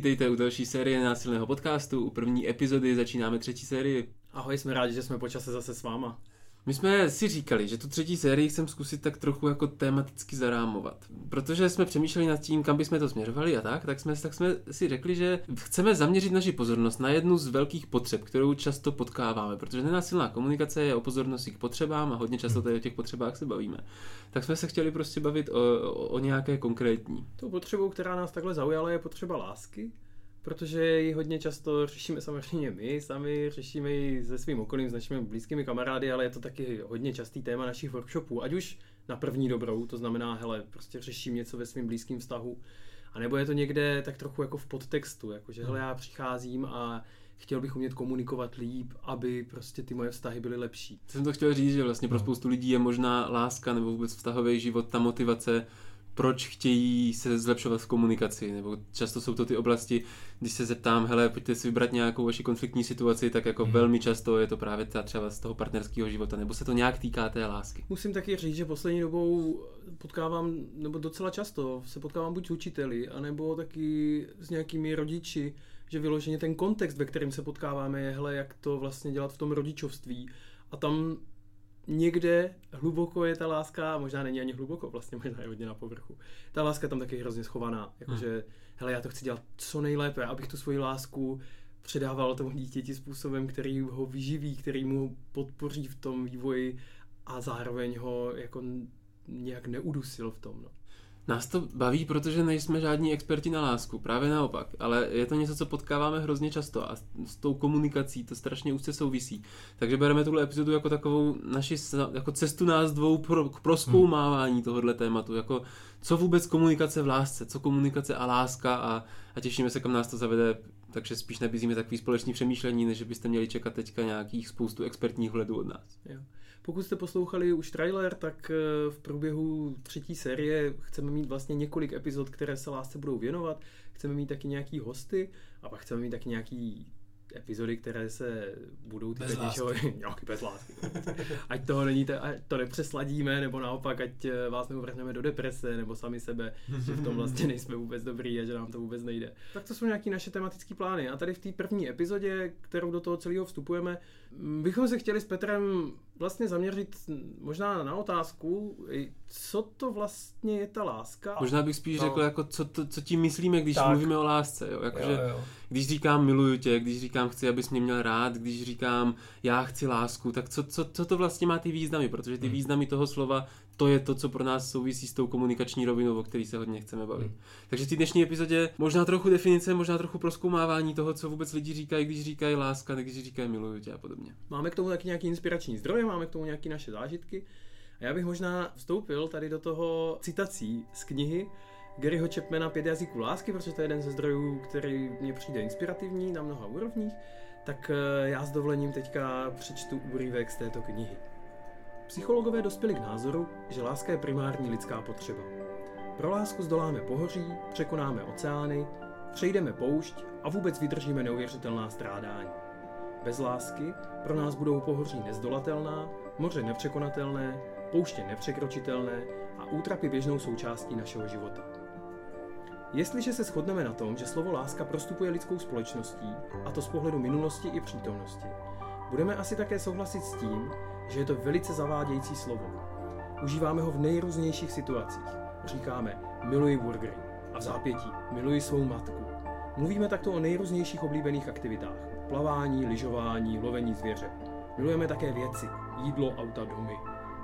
vítejte u další série násilného podcastu. U první epizody začínáme třetí sérii. Ahoj, jsme rádi, že jsme po čase zase s váma. My jsme si říkali, že tu třetí sérii chcem zkusit tak trochu jako tematicky zarámovat. Protože jsme přemýšleli nad tím, kam bychom to směřovali a tak, tak jsme, tak jsme si řekli, že chceme zaměřit naši pozornost na jednu z velkých potřeb, kterou často potkáváme, protože nenásilná komunikace je o pozornosti k potřebám a hodně často tady o těch potřebách se bavíme. Tak jsme se chtěli prostě bavit o, o, o nějaké konkrétní. Tou potřebou, která nás takhle zaujala, je potřeba lásky protože ji hodně často řešíme samozřejmě my sami, řešíme ji se svým okolím, s našimi blízkými kamarády, ale je to taky hodně častý téma našich workshopů, ať už na první dobrou, to znamená, hele, prostě řeším něco ve svém blízkém vztahu, a nebo je to někde tak trochu jako v podtextu, jakože hele, já přicházím a chtěl bych umět komunikovat líp, aby prostě ty moje vztahy byly lepší. Jsem to chtěl říct, že vlastně pro spoustu lidí je možná láska nebo vůbec vztahový život ta motivace proč chtějí se zlepšovat v komunikaci, nebo často jsou to ty oblasti, když se zeptám, hele, pojďte si vybrat nějakou vaši konfliktní situaci, tak jako hmm. velmi často je to právě ta třeba z toho partnerského života, nebo se to nějak týká té lásky. Musím taky říct, že poslední dobou potkávám, nebo docela často se potkávám buď s učiteli, anebo taky s nějakými rodiči, že vyloženě ten kontext, ve kterém se potkáváme, je, hele, jak to vlastně dělat v tom rodičovství. A tam někde hluboko je ta láska, možná není ani hluboko, vlastně možná je hodně na povrchu. Ta láska je tam taky hrozně schovaná, jakože, hmm. hele, já to chci dělat co nejlépe, abych tu svoji lásku předával tomu dítěti způsobem, který ho vyživí, který mu podpoří v tom vývoji a zároveň ho jako nějak neudusil v tom. No. Nás to baví, protože nejsme žádní experti na lásku, právě naopak, ale je to něco, co potkáváme hrozně často a s tou komunikací to strašně úzce souvisí. Takže bereme tuhle epizodu jako takovou naši jako cestu nás dvou pro, k proskoumávání hmm. tohohle tématu, jako co vůbec komunikace v lásce, co komunikace a láska a, a těšíme se, kam nás to zavede, takže spíš nabízíme takový společný přemýšlení, než byste měli čekat teďka nějakých spoustu expertních hledů od nás. Jo. Pokud jste poslouchali už trailer, tak eh, v průběhu třetí série chceme mít vlastně několik epizod, které se lásce budou věnovat. Chceme mít taky nějaký hosty a pak chceme mít taky nějaký epizody, které se budou týkat něčeho, nějaký bez lásky. ať toho není, ať to nepřesladíme, nebo naopak, ať eh, vás neuvrhneme do deprese, nebo sami sebe, že v tom vlastně nejsme vůbec dobrý a že nám to vůbec nejde. Tak to jsou nějaké naše tematické plány. A tady v té první epizodě, kterou do toho celého vstupujeme, bychom se chtěli s Petrem vlastně zaměřit možná na otázku, co to vlastně je ta láska. Možná bych spíš no. řekl, jako co, to, co tím myslíme, když tak. mluvíme o lásce. Jo? Jako, jo, že, jo. Když říkám miluju tě, když říkám chci, abys mě měl rád, když říkám já chci lásku, tak co, co, co to vlastně má ty významy? Protože ty hmm. významy toho slova to je to, co pro nás souvisí s tou komunikační rovinou, o který se hodně chceme bavit. Hmm. Takže v té dnešní epizodě možná trochu definice, možná trochu proskoumávání toho, co vůbec lidi říkají, když říkají láska, když říkají miluju tě a podobně. Máme k tomu taky nějaký inspirační zdroje, máme k tomu nějaké naše zážitky. A já bych možná vstoupil tady do toho citací z knihy Garyho Chapmana Pět jazyků lásky, protože to je jeden ze zdrojů, který mně přijde inspirativní na mnoha úrovních. Tak eh, já s dovolením teďka přečtu úryvek z této knihy. Psychologové dospěli k názoru, že láska je primární lidská potřeba. Pro lásku zdoláme pohoří, překonáme oceány, přejdeme poušť a vůbec vydržíme neuvěřitelná strádání. Bez lásky pro nás budou pohoří nezdolatelná, moře nepřekonatelné, pouště nepřekročitelné a útrapy běžnou součástí našeho života. Jestliže se shodneme na tom, že slovo láska prostupuje lidskou společností, a to z pohledu minulosti i přítomnosti, budeme asi také souhlasit s tím, že je to velice zavádějící slovo. Užíváme ho v nejrůznějších situacích. Říkáme miluji burgery a v zápětí miluji svou matku. Mluvíme takto o nejrůznějších oblíbených aktivitách. Plavání, lyžování, lovení zvěře. Milujeme také věci, jídlo, auta, domy.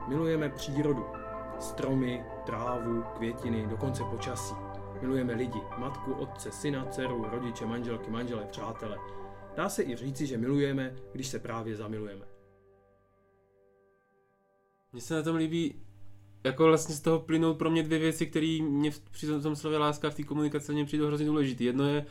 Milujeme přírodu, stromy, trávu, květiny, dokonce počasí. Milujeme lidi, matku, otce, syna, dceru, rodiče, manželky, manžele, přátele. Dá se i říci, že milujeme, když se právě zamilujeme. Mně se na tom líbí, jako vlastně z toho plynou pro mě dvě věci, které mě při tom slově láska v té komunikaci mě přijdou hrozně důležité. Jedno je,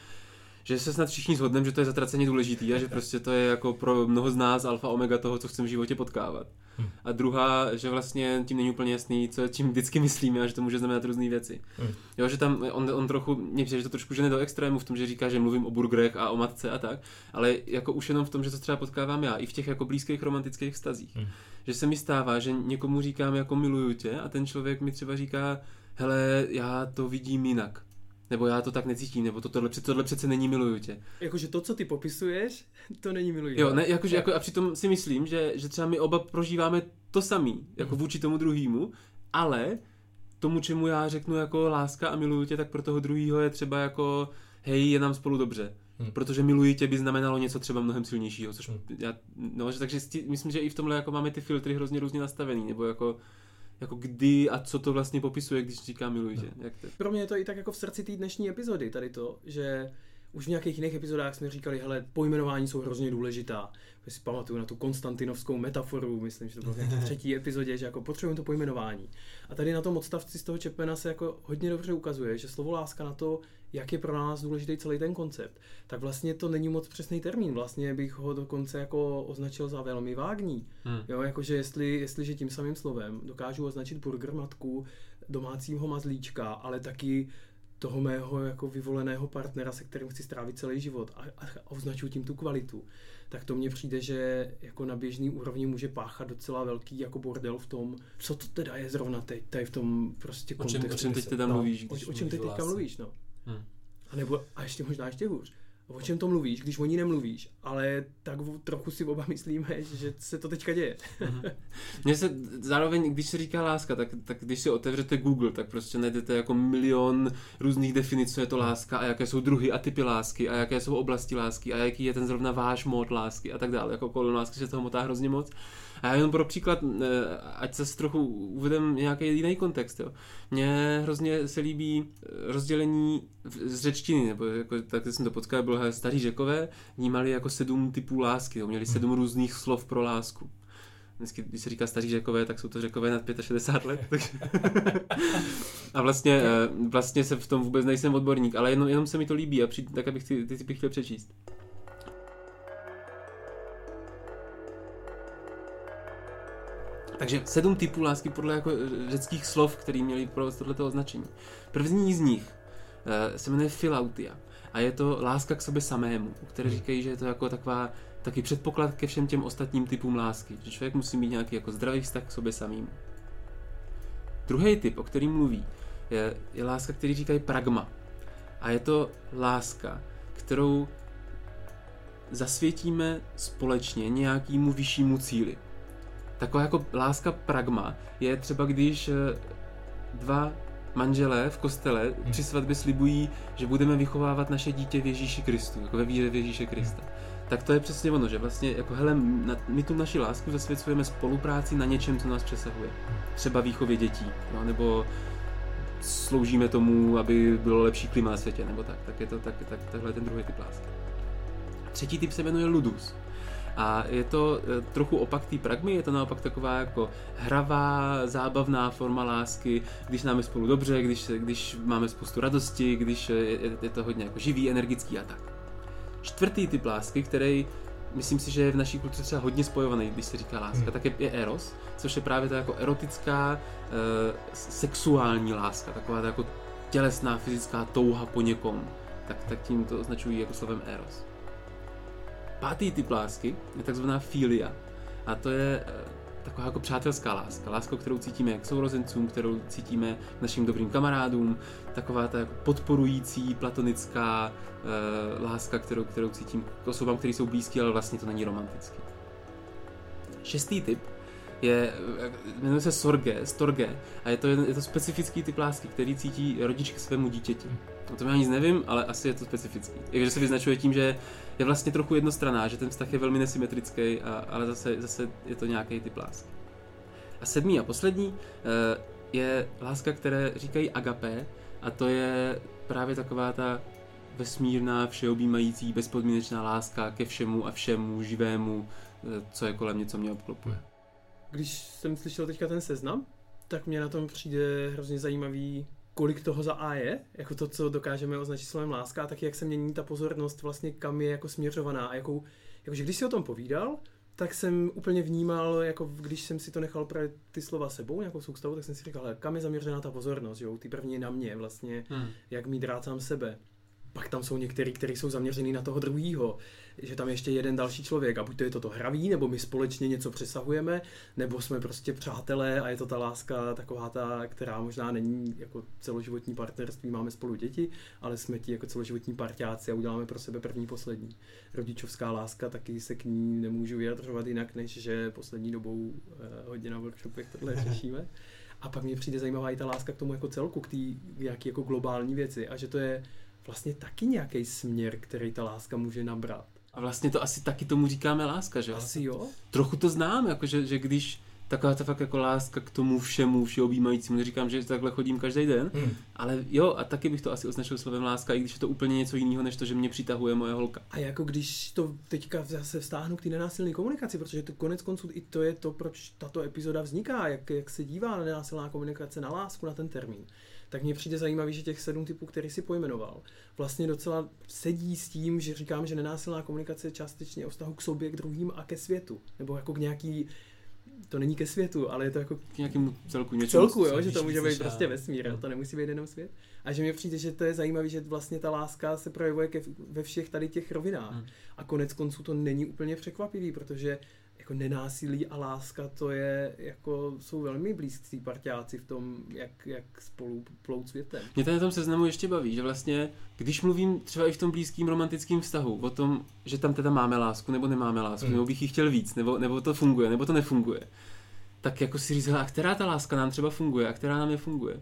že se snad všichni shodneme, že to je zatraceně důležitý a že prostě to je jako pro mnoho z nás alfa omega toho, co chceme v životě potkávat. Hmm. A druhá, že vlastně tím není úplně jasný, co tím vždycky myslíme a že to může znamenat různé věci. Hmm. Jo, že tam on, on trochu, mě přijde, že to trošku žene do extrému v tom, že říká, že mluvím o burgerech a o matce a tak, ale jako už jenom v tom, že to třeba potkávám já, i v těch jako blízkých romantických vztazích. Hmm. Že se mi stává, že někomu říkám jako miluju tě a ten člověk mi třeba říká, hele, já to vidím jinak nebo já to tak necítím, nebo to, tohle, tohle přece není miluju tě. Jakože to, co ty popisuješ, to není miluju. Jo, ne, jakože, jako, a přitom si myslím, že, že třeba my oba prožíváme to samý, jako vůči tomu druhému, ale tomu, čemu já řeknu jako láska a miluju tě, tak pro toho druhého je třeba jako hej, je nám spolu dobře. Hmm. Protože miluji tě by znamenalo něco třeba mnohem silnějšího, což hmm. já, no, že, takže myslím, že i v tomhle jako máme ty filtry hrozně různě nastavený, nebo jako jako kdy a co to vlastně popisuje, když říká miluji tě. Jak to? Pro mě je to i tak jako v srdci té dnešní epizody, tady to, že už v nějakých jiných epizodách jsme říkali, hele, pojmenování jsou hrozně důležitá. Já si pamatuju na tu konstantinovskou metaforu, myslím, že to bylo v třetí epizodě, že jako potřebujeme to pojmenování. A tady na tom odstavci z toho Čepmena se jako hodně dobře ukazuje, že slovo láska na to, jak je pro nás důležitý celý ten koncept, tak vlastně to není moc přesný termín. Vlastně bych ho dokonce jako označil za velmi vágní. Hmm. Jo, jakože jestli, jestliže tím samým slovem dokážu označit burger matku domácího mazlíčka, ale taky toho mého jako vyvoleného partnera, se kterým chci strávit celý život a, a, označuji tím tu kvalitu, tak to mně přijde, že jako na běžný úrovni může páchat docela velký jako bordel v tom, co to teda je zrovna teď, tady v tom prostě kontextu. O čem, o čem teď teda no, mluvíš? O, o čem teď teďka mluvíš, no. Hmm. A nebo, a ještě možná ještě hůř, o čem to mluvíš, když o ní nemluvíš, ale tak trochu si oba myslíme, že se to teďka děje. Mhm. Mně se zároveň, když se říká láska, tak, tak když si otevřete Google, tak prostě najdete jako milion různých definic, co je to láska a jaké jsou druhy a typy lásky a jaké jsou oblasti lásky a jaký je ten zrovna váš mod lásky a tak dále. Jako kolem lásky se toho motá hrozně moc. A jenom pro příklad, eh, ať se trochu uvedem nějaký jiný kontext. Jo. Mně hrozně se líbí eh, rozdělení z řečtiny, nebo jako, tak jsem to potkal, bylo starí řekové, vnímali jako sedm typů lásky, jo. měli sedm různých slov pro lásku. Vždycky, když se říká staří řekové, tak jsou to řekové nad 65 let. a vlastně, eh, vlastně se v tom vůbec nejsem odborník, ale jenom, jenom se mi to líbí a přijde, tak abych ty, ty, ty bych chtěl přečíst. Takže sedm typů lásky podle jako eh, řeckých slov, které měli pro tohleto označení. První z nich uh, se jmenuje filautia a je to láska k sobě samému, které hmm. říkají, že je to jako taková taky předpoklad ke všem těm ostatním typům lásky, že člověk musí mít nějaký jako zdravý vztah k sobě samým. Druhý typ, o kterým mluví, je, je láska, který říkají pragma. A je to láska, kterou zasvětíme společně nějakému vyššímu cíli taková jako láska pragma je třeba, když eh, dva manželé v kostele hmm. při svatbě slibují, že budeme vychovávat naše dítě v Ježíši Kristu, jako ve víře v Ježíše Krista. Hmm. Tak to je přesně ono, že vlastně jako hele, my tu naši lásku zasvěcujeme spolupráci na něčem, co nás přesahuje. Třeba výchově dětí, no, nebo sloužíme tomu, aby bylo lepší klima na světě, nebo tak. Tak je to tak, tak, takhle ten druhý typ lásky. Třetí typ se jmenuje ludus. A je to eh, trochu opak té pragmy, je to naopak taková jako hravá, zábavná forma lásky, když nám je spolu dobře, když, když máme spoustu radosti, když je, je to hodně jako živý, energický a tak. Čtvrtý typ lásky, který myslím si, že je v naší kultuře třeba hodně spojovaný, když se říká láska, hmm. tak je, je eros, což je právě ta jako erotická, e, sexuální láska, taková ta jako tělesná, fyzická touha po někom. Tak, tak tím to označují jako slovem eros. Pátý typ lásky je takzvaná filia. A to je eh, taková jako přátelská láska. Láska, kterou cítíme k sourozencům, kterou cítíme k našim dobrým kamarádům. Taková ta jako podporující, platonická uh, láska, kterou, kterou cítím k osobám, které jsou blízké, ale vlastně to není romantický. Šestý typ je, jmenuje se Sorge, Storge a je to, je to specifický typ lásky, který cítí rodič k svému dítěti. O tom já nic nevím, ale asi je to specifický. I že se vyznačuje tím, že je vlastně trochu jednostranná, že ten vztah je velmi nesymetrický, a, ale zase, zase je to nějaký typ lásky. A sedmý a poslední eh, je láska, které říkají agapé a to je právě taková ta vesmírná, všeobjímající, bezpodmínečná láska ke všemu a všemu živému, eh, co je kolem mě, co mě obklopuje. Když jsem slyšel teďka ten seznam, tak mě na tom přijde hrozně zajímavý, kolik toho za A je, jako to, co dokážeme označit slovem láska, a taky jak se mění ta pozornost vlastně, kam je jako směřovaná a jakou, jakože když si o tom povídal, tak jsem úplně vnímal, jako když jsem si to nechal právě ty slova sebou, nějakou soustavu, tak jsem si říkal, kam je zaměřená ta pozornost, jo, ty první na mě vlastně, hmm. jak mít rád sám sebe. Pak tam jsou některý, kteří jsou zaměřený na toho druhýho, že tam ještě jeden další člověk a buď to je toto hraví, nebo my společně něco přesahujeme, nebo jsme prostě přátelé a je to ta láska taková ta, která možná není jako celoživotní partnerství, máme spolu děti, ale jsme ti jako celoživotní parťáci a uděláme pro sebe první, poslední. Rodičovská láska, taky se k ní nemůžu vyjadřovat jinak, než že poslední dobou eh, hodně na workshopech tohle řešíme. A pak mě přijde zajímavá i ta láska k tomu jako celku, k té nějaké jako globální věci a že to je vlastně taky nějaký směr, který ta láska může nabrat. A vlastně to asi taky tomu říkáme láska, že? Asi jo. Trochu to znám, jako že, že když taková ta fakt jako láska k tomu všemu, všeobjímajícímu, neříkám, že takhle chodím každý den, hmm. ale jo, a taky bych to asi označil slovem láska, i když je to úplně něco jiného, než to, že mě přitahuje moje holka. A jako když to teďka zase vztáhnu k té nenásilné komunikaci, protože to konec konců i to je to, proč tato epizoda vzniká, jak, jak se dívá na nenásilná komunikace, na lásku, na ten termín tak mně přijde zajímavý, že těch sedm typů, který si pojmenoval, vlastně docela sedí s tím, že říkám, že nenásilná komunikace je částečně o vztahu k sobě, k druhým a ke světu. Nebo jako k nějaký to není ke světu, ale je to jako k nějakému celku. K celku, jo, že to může být prostě vesmír, no. to nemusí být jenom svět. A že mi přijde, že to je zajímavé, že vlastně ta láska se projevuje ke, ve všech tady těch rovinách. Hmm. A konec konců to není úplně překvapivý, protože jako nenásilí a láska, to je, jako, jsou velmi blízcí partiáci v tom, jak, jak spolu plout světem. Mě to na tom seznamu ještě baví, že vlastně, když mluvím třeba i v tom blízkým romantickém vztahu, o tom, že tam teda máme lásku nebo nemáme lásku, mm. nebo bych ji chtěl víc, nebo, nebo to funguje, nebo to nefunguje, tak jako si říct, a která ta láska nám třeba funguje a která nám nefunguje.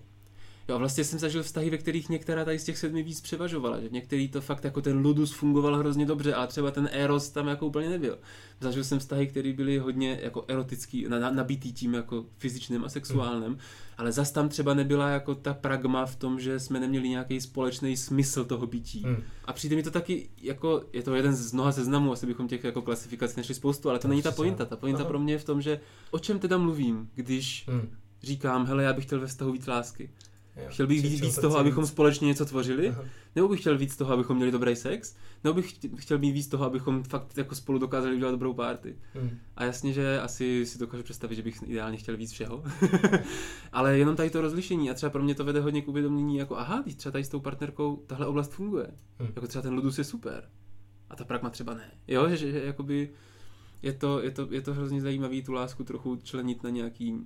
Jo, vlastně jsem zažil vztahy, ve kterých některá tady z těch sedmi víc převažovala, že v některých to fakt jako ten ludus fungoval hrozně dobře, a třeba ten eros tam jako úplně nebyl. Zažil jsem vztahy, které byly hodně jako erotický, na, nabitý tím jako fyzičným a sexuálním, hmm. ale zas tam třeba nebyla jako ta pragma v tom, že jsme neměli nějaký společný smysl toho bytí. Hmm. A přijde mi to taky jako, je to jeden z mnoha seznamů, asi bychom těch jako klasifikací našli spoustu, ale to, to není ta pointa. Ta pointa Aha. pro mě je v tom, že o čem teda mluvím, když hmm. říkám, hele, já bych chtěl ve vztahu víc lásky Jo. Chtěl bych víc, víc toho, abychom společně něco tvořili, Aha. nebo bych chtěl víc toho, abychom měli dobrý sex, nebo bych chtěl mít víc toho, abychom fakt jako spolu dokázali udělat dobrou party. Hmm. A jasně, že asi si dokážu představit, že bych ideálně chtěl víc všeho. Ale jenom tady to rozlišení a třeba pro mě to vede hodně k uvědomění, jako aha, třeba tady s tou partnerkou tahle oblast funguje. Hmm. Jako třeba ten ludus je super. A ta pragma třeba ne. Jo, že, že, že jakoby je to, je, to, je to hrozně zajímavý tu lásku trochu členit na nějaký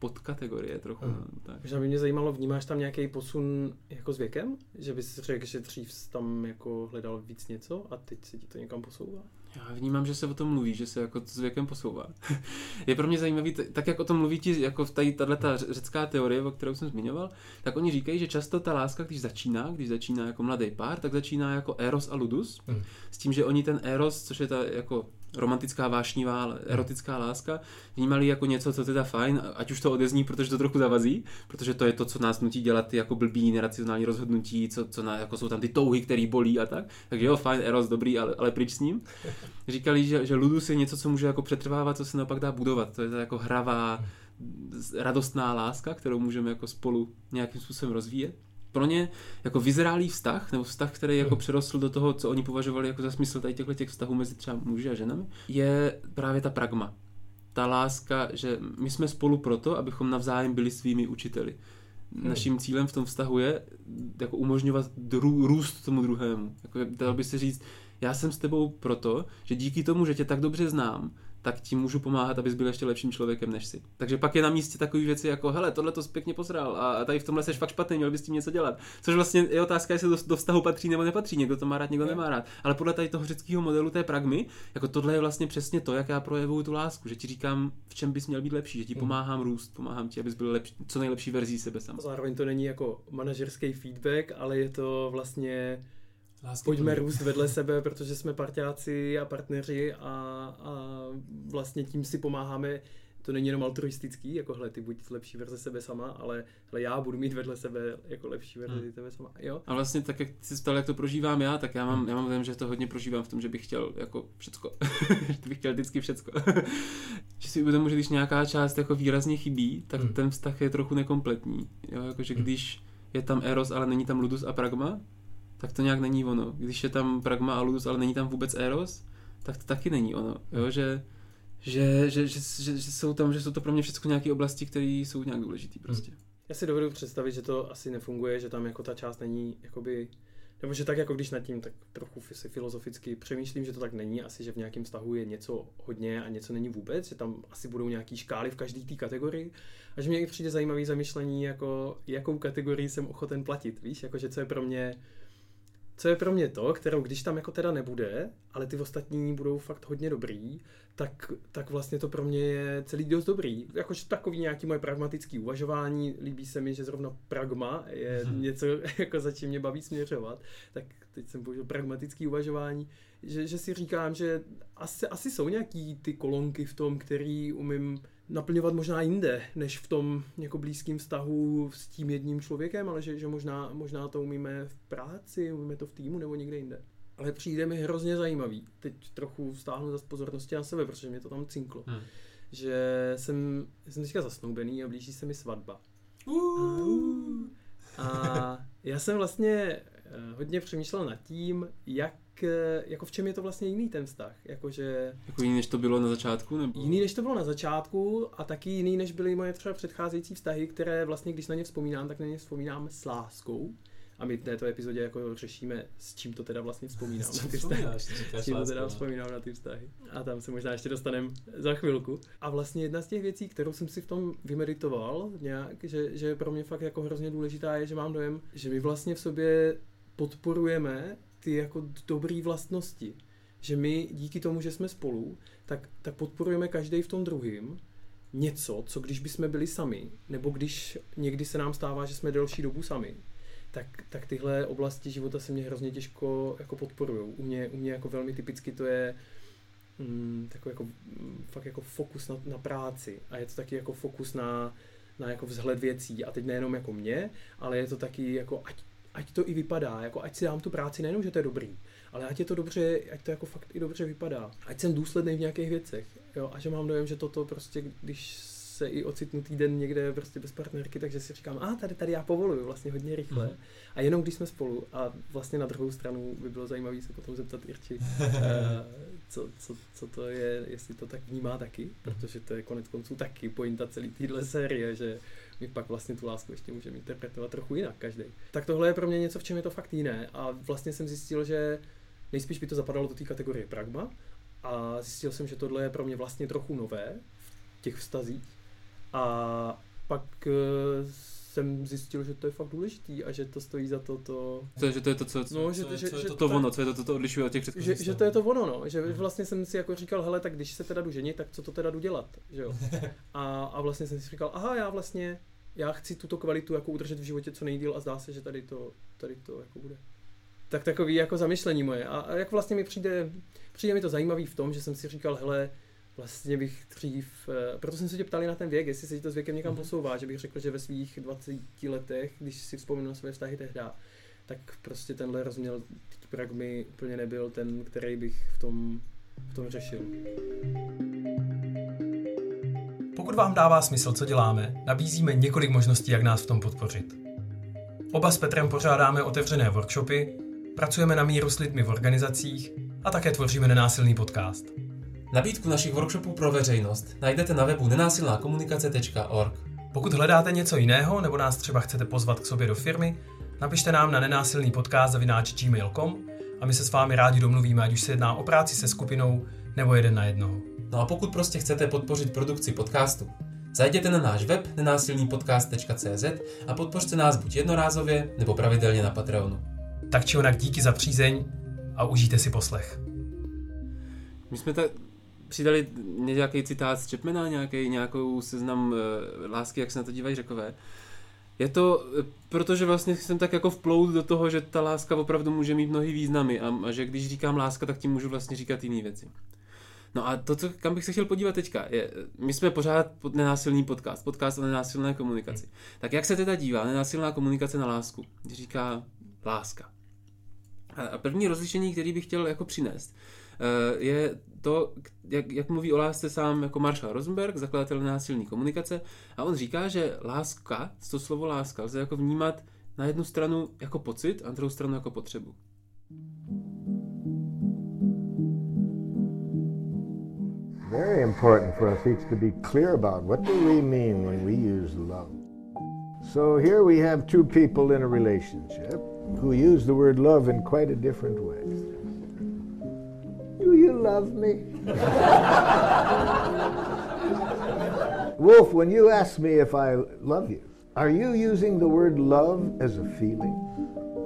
podkategorie trochu. Mm. No, tak. Možná by mě zajímalo, vnímáš tam nějaký posun jako s věkem? Že bys řekl, že dřív tam jako hledal víc něco a teď se ti to někam posouvá? Já vnímám, že se o tom mluví, že se jako s věkem posouvá. je pro mě zajímavý, tak jak o tom mluví ti, jako v tady tato řecká teorie, o kterou jsem zmiňoval, tak oni říkají, že často ta láska, když začíná, když začíná jako mladý pár, tak začíná jako eros a ludus, mm. s tím, že oni ten eros, což je ta jako romantická, vášnivá, erotická láska, vnímali jako něco, co teda fajn, ať už to odezní, protože to trochu zavazí, protože to je to, co nás nutí dělat ty jako blbý, neracionální rozhodnutí, co, co na, jako jsou tam ty touhy, které bolí a tak. Takže jo, fajn, eros, dobrý, ale, ale pryč s ním. Říkali, že, že ludus je něco, co může jako přetrvávat, co se naopak dá budovat. To je to jako hravá, radostná láska, kterou můžeme jako spolu nějakým způsobem rozvíjet pro ně jako vyzrálý vztah, nebo vztah, který jako hmm. přerostl do toho, co oni považovali jako za smysl tady těchto těch vztahů mezi třeba muži a ženami, je právě ta pragma. Ta láska, že my jsme spolu proto, abychom navzájem byli svými učiteli. Hmm. Naším cílem v tom vztahu je jako umožňovat dru, růst tomu druhému. Jako, dalo by se říct, já jsem s tebou proto, že díky tomu, že tě tak dobře znám, tak ti můžu pomáhat, abys byl ještě lepším člověkem než si. Takže pak je na místě takové věci jako, hele, tohle to pěkně posral a tady v tomhle seš fakt špatný, měl bys tím něco dělat. Což vlastně je otázka, jestli do, do vztahu patří nebo nepatří, někdo to má rád, někdo nemá rád. Ale podle tady toho řeckého modelu té pragmy, jako tohle je vlastně přesně to, jak já projevuju tu lásku, že ti říkám, v čem bys měl být lepší, že ti hmm. pomáhám růst, pomáhám ti, abys byl lepší, co nejlepší verzí sebe sám. Zároveň to není jako manažerský feedback, ale je to vlastně Lásky Pojďme plný. růst vedle sebe, protože jsme partiáci a partneři a, a vlastně tím si pomáháme. To není jenom altruistický, jako hle, ty buď lepší verze sebe sama, ale hle, já budu mít vedle sebe jako lepší verzi hmm. tebe sama. Jo? A vlastně tak, jak jsi stal, jak to prožívám já, tak já mám, já mám vědět, že to hodně prožívám v tom, že bych chtěl jako všecko. že bych chtěl vždycky všecko. že si uvědomuji, že když nějaká část jako výrazně chybí, tak hmm. ten vztah je trochu nekompletní. Jo? Jako, že hmm. když je tam Eros, ale není tam Ludus a Pragma, tak to nějak není ono. Když je tam Pragma a Ludus, ale není tam vůbec Eros, tak to taky není ono. Jo, že, že, že, že, že, že jsou tam, že jsou to pro mě všechno nějaké oblasti, které jsou nějak důležité prostě. Já si dovedu představit, že to asi nefunguje, že tam jako ta část není jakoby nebo že tak jako když nad tím tak trochu si filozoficky přemýšlím, že to tak není, asi že v nějakém vztahu je něco hodně a něco není vůbec, že tam asi budou nějaký škály v každé té kategorii a že mě přijde zajímavý zamyšlení, jako jakou kategorii jsem ochoten platit, víš, jako že co je pro mě co je pro mě to, kterou když tam jako teda nebude, ale ty ostatní budou fakt hodně dobrý, tak, tak vlastně to pro mě je celý dost dobrý. Jakože takový nějaký moje pragmatický uvažování, líbí se mi, že zrovna pragma je hmm. něco, jako za čím mě baví směřovat, tak teď jsem použil pragmatický uvažování, že, že si říkám, že asi, asi jsou nějaký ty kolonky v tom, který umím naplňovat možná jinde, než v tom jako blízkém vztahu s tím jedním člověkem, ale že, že možná, možná to umíme v práci, umíme to v týmu nebo někde jinde. Ale přijde mi hrozně zajímavý. Teď trochu stáhnu zase pozornosti na sebe, protože mě to tam cinklo. Hmm. Že jsem, jsem teďka zasnoubený a blíží se mi svatba. Uh. A já jsem vlastně hodně přemýšlel nad tím, jak jako v čem je to vlastně jiný ten vztah? Jakože... Jako jiný, než to bylo na začátku? Nebo... Jiný, než to bylo na začátku a taky jiný, než byly moje třeba předcházející vztahy, které vlastně, když na ně vzpomínám, tak na ně vzpomínám s láskou. A my v této epizodě jako řešíme, s čím to teda vlastně vzpomínám na ty vztahy. S čím to teda no. vzpomínám na ty vztahy. A tam se možná ještě dostaneme za chvilku. A vlastně jedna z těch věcí, kterou jsem si v tom vymeditoval, nějak, že, že pro mě fakt jako hrozně důležitá je, že mám dojem, že my vlastně v sobě podporujeme ty jako dobré vlastnosti. Že my díky tomu, že jsme spolu, tak, tak podporujeme každý v tom druhým něco, co když bychom byli sami, nebo když někdy se nám stává, že jsme delší dobu sami, tak, tak tyhle oblasti života se mě hrozně těžko jako podporují. U mě, u mě jako velmi typicky to je mm, takový jako, fakt jako fokus na, na práci a je to taky jako fokus na, na jako vzhled věcí a teď nejenom jako mě, ale je to taky jako ať ať to i vypadá, jako ať si dám tu práci, nejenom, že to je dobrý, ale ať je to dobře, ať to jako fakt i dobře vypadá. Ať jsem důsledný v nějakých věcech, jo, a že mám dojem, že toto prostě, když se i ocitnu týden někde prostě bez partnerky, takže si říkám, a tady, tady já povoluju vlastně hodně rychle. Mm. A jenom když jsme spolu a vlastně na druhou stranu by bylo zajímavé se potom zeptat Irči, uh, co, co, co, to je, jestli to tak vnímá taky, protože to je konec konců taky pointa celé téhle série, že my pak vlastně tu lásku ještě můžeme interpretovat trochu jinak každý. Tak tohle je pro mě něco, v čem je to fakt jiné. A vlastně jsem zjistil, že nejspíš by to zapadalo do té kategorie pragma. A zjistil jsem, že tohle je pro mě vlastně trochu nové v těch vztazích. A pak eh, jsem zjistil, že to je fakt důležitý a že to stojí za to to... to že to je to, co, no, že, co, že, co je že, to, to ono, co je to, to, to odlišuje od těch předchozích že, že to je to ono, no. Že vlastně jsem si jako říkal, hele, tak když se teda jdu ženit, tak co to teda jdu dělat, že jo. A, a vlastně jsem si říkal, aha, já vlastně já chci tuto kvalitu jako udržet v životě co nejdíl a zdá se, že tady to, tady to jako bude. Tak takový jako zamyšlení moje. A, a jak vlastně mi přijde, přijde mi to zajímavý v tom, že jsem si říkal, hele, vlastně bych dřív, eh, proto jsem se tě ptali na ten věk, jestli se to s věkem někam mhm. posouvá, že bych řekl, že ve svých 20 letech, když si vzpomínám na své vztahy tehda, tak prostě tenhle rozměr pragmy úplně nebyl ten, který bych v tom, v tom řešil. Pokud vám dává smysl, co děláme, nabízíme několik možností, jak nás v tom podpořit. Oba s Petrem pořádáme otevřené workshopy, pracujeme na míru s lidmi v organizacích a také tvoříme nenásilný podcast. Nabídku našich workshopů pro veřejnost najdete na webu nenásilnákomunikace.org. Pokud hledáte něco jiného nebo nás třeba chcete pozvat k sobě do firmy, napište nám na nenásilný podcast gmail.com a my se s vámi rádi domluvíme, ať už se jedná o práci se skupinou nebo jeden na jednoho. No a pokud prostě chcete podpořit produkci podcastu, zajděte na náš web nenásilnýpodcast.cz a podpořte nás buď jednorázově nebo pravidelně na Patreonu. Tak či onak díky za přízeň a užijte si poslech. My jsme tak přidali nějaký citát z Chapmana, nějaký, nějakou seznam uh, lásky, jak se na to dívají řekové. Je to, eh, protože vlastně jsem tak jako vplout do toho, že ta láska opravdu může mít mnohý významy a, a že když říkám láska, tak tím můžu vlastně říkat jiné věci. No a to, co, kam bych se chtěl podívat teďka, je, my jsme pořád pod nenásilný podcast, podcast o nenásilné komunikaci. Tak jak se teda dívá nenásilná komunikace na lásku, když říká láska? A první rozlišení, který bych chtěl jako přinést, eh, je to, jak, jak mluví o lásce sám jako Marshall Rosenberg, zakladatel násilné komunikace, a on říká, že láska, to slovo láska, lze jako vnímat na jednu stranu jako pocit a na druhou stranu jako potřebu. Very important for us each to be clear about what do we mean when we use love. So here we have two people in a relationship. who use the word love in quite a different way. You love me? Wolf, when you ask me if I love you, are you using the word love as a feeling?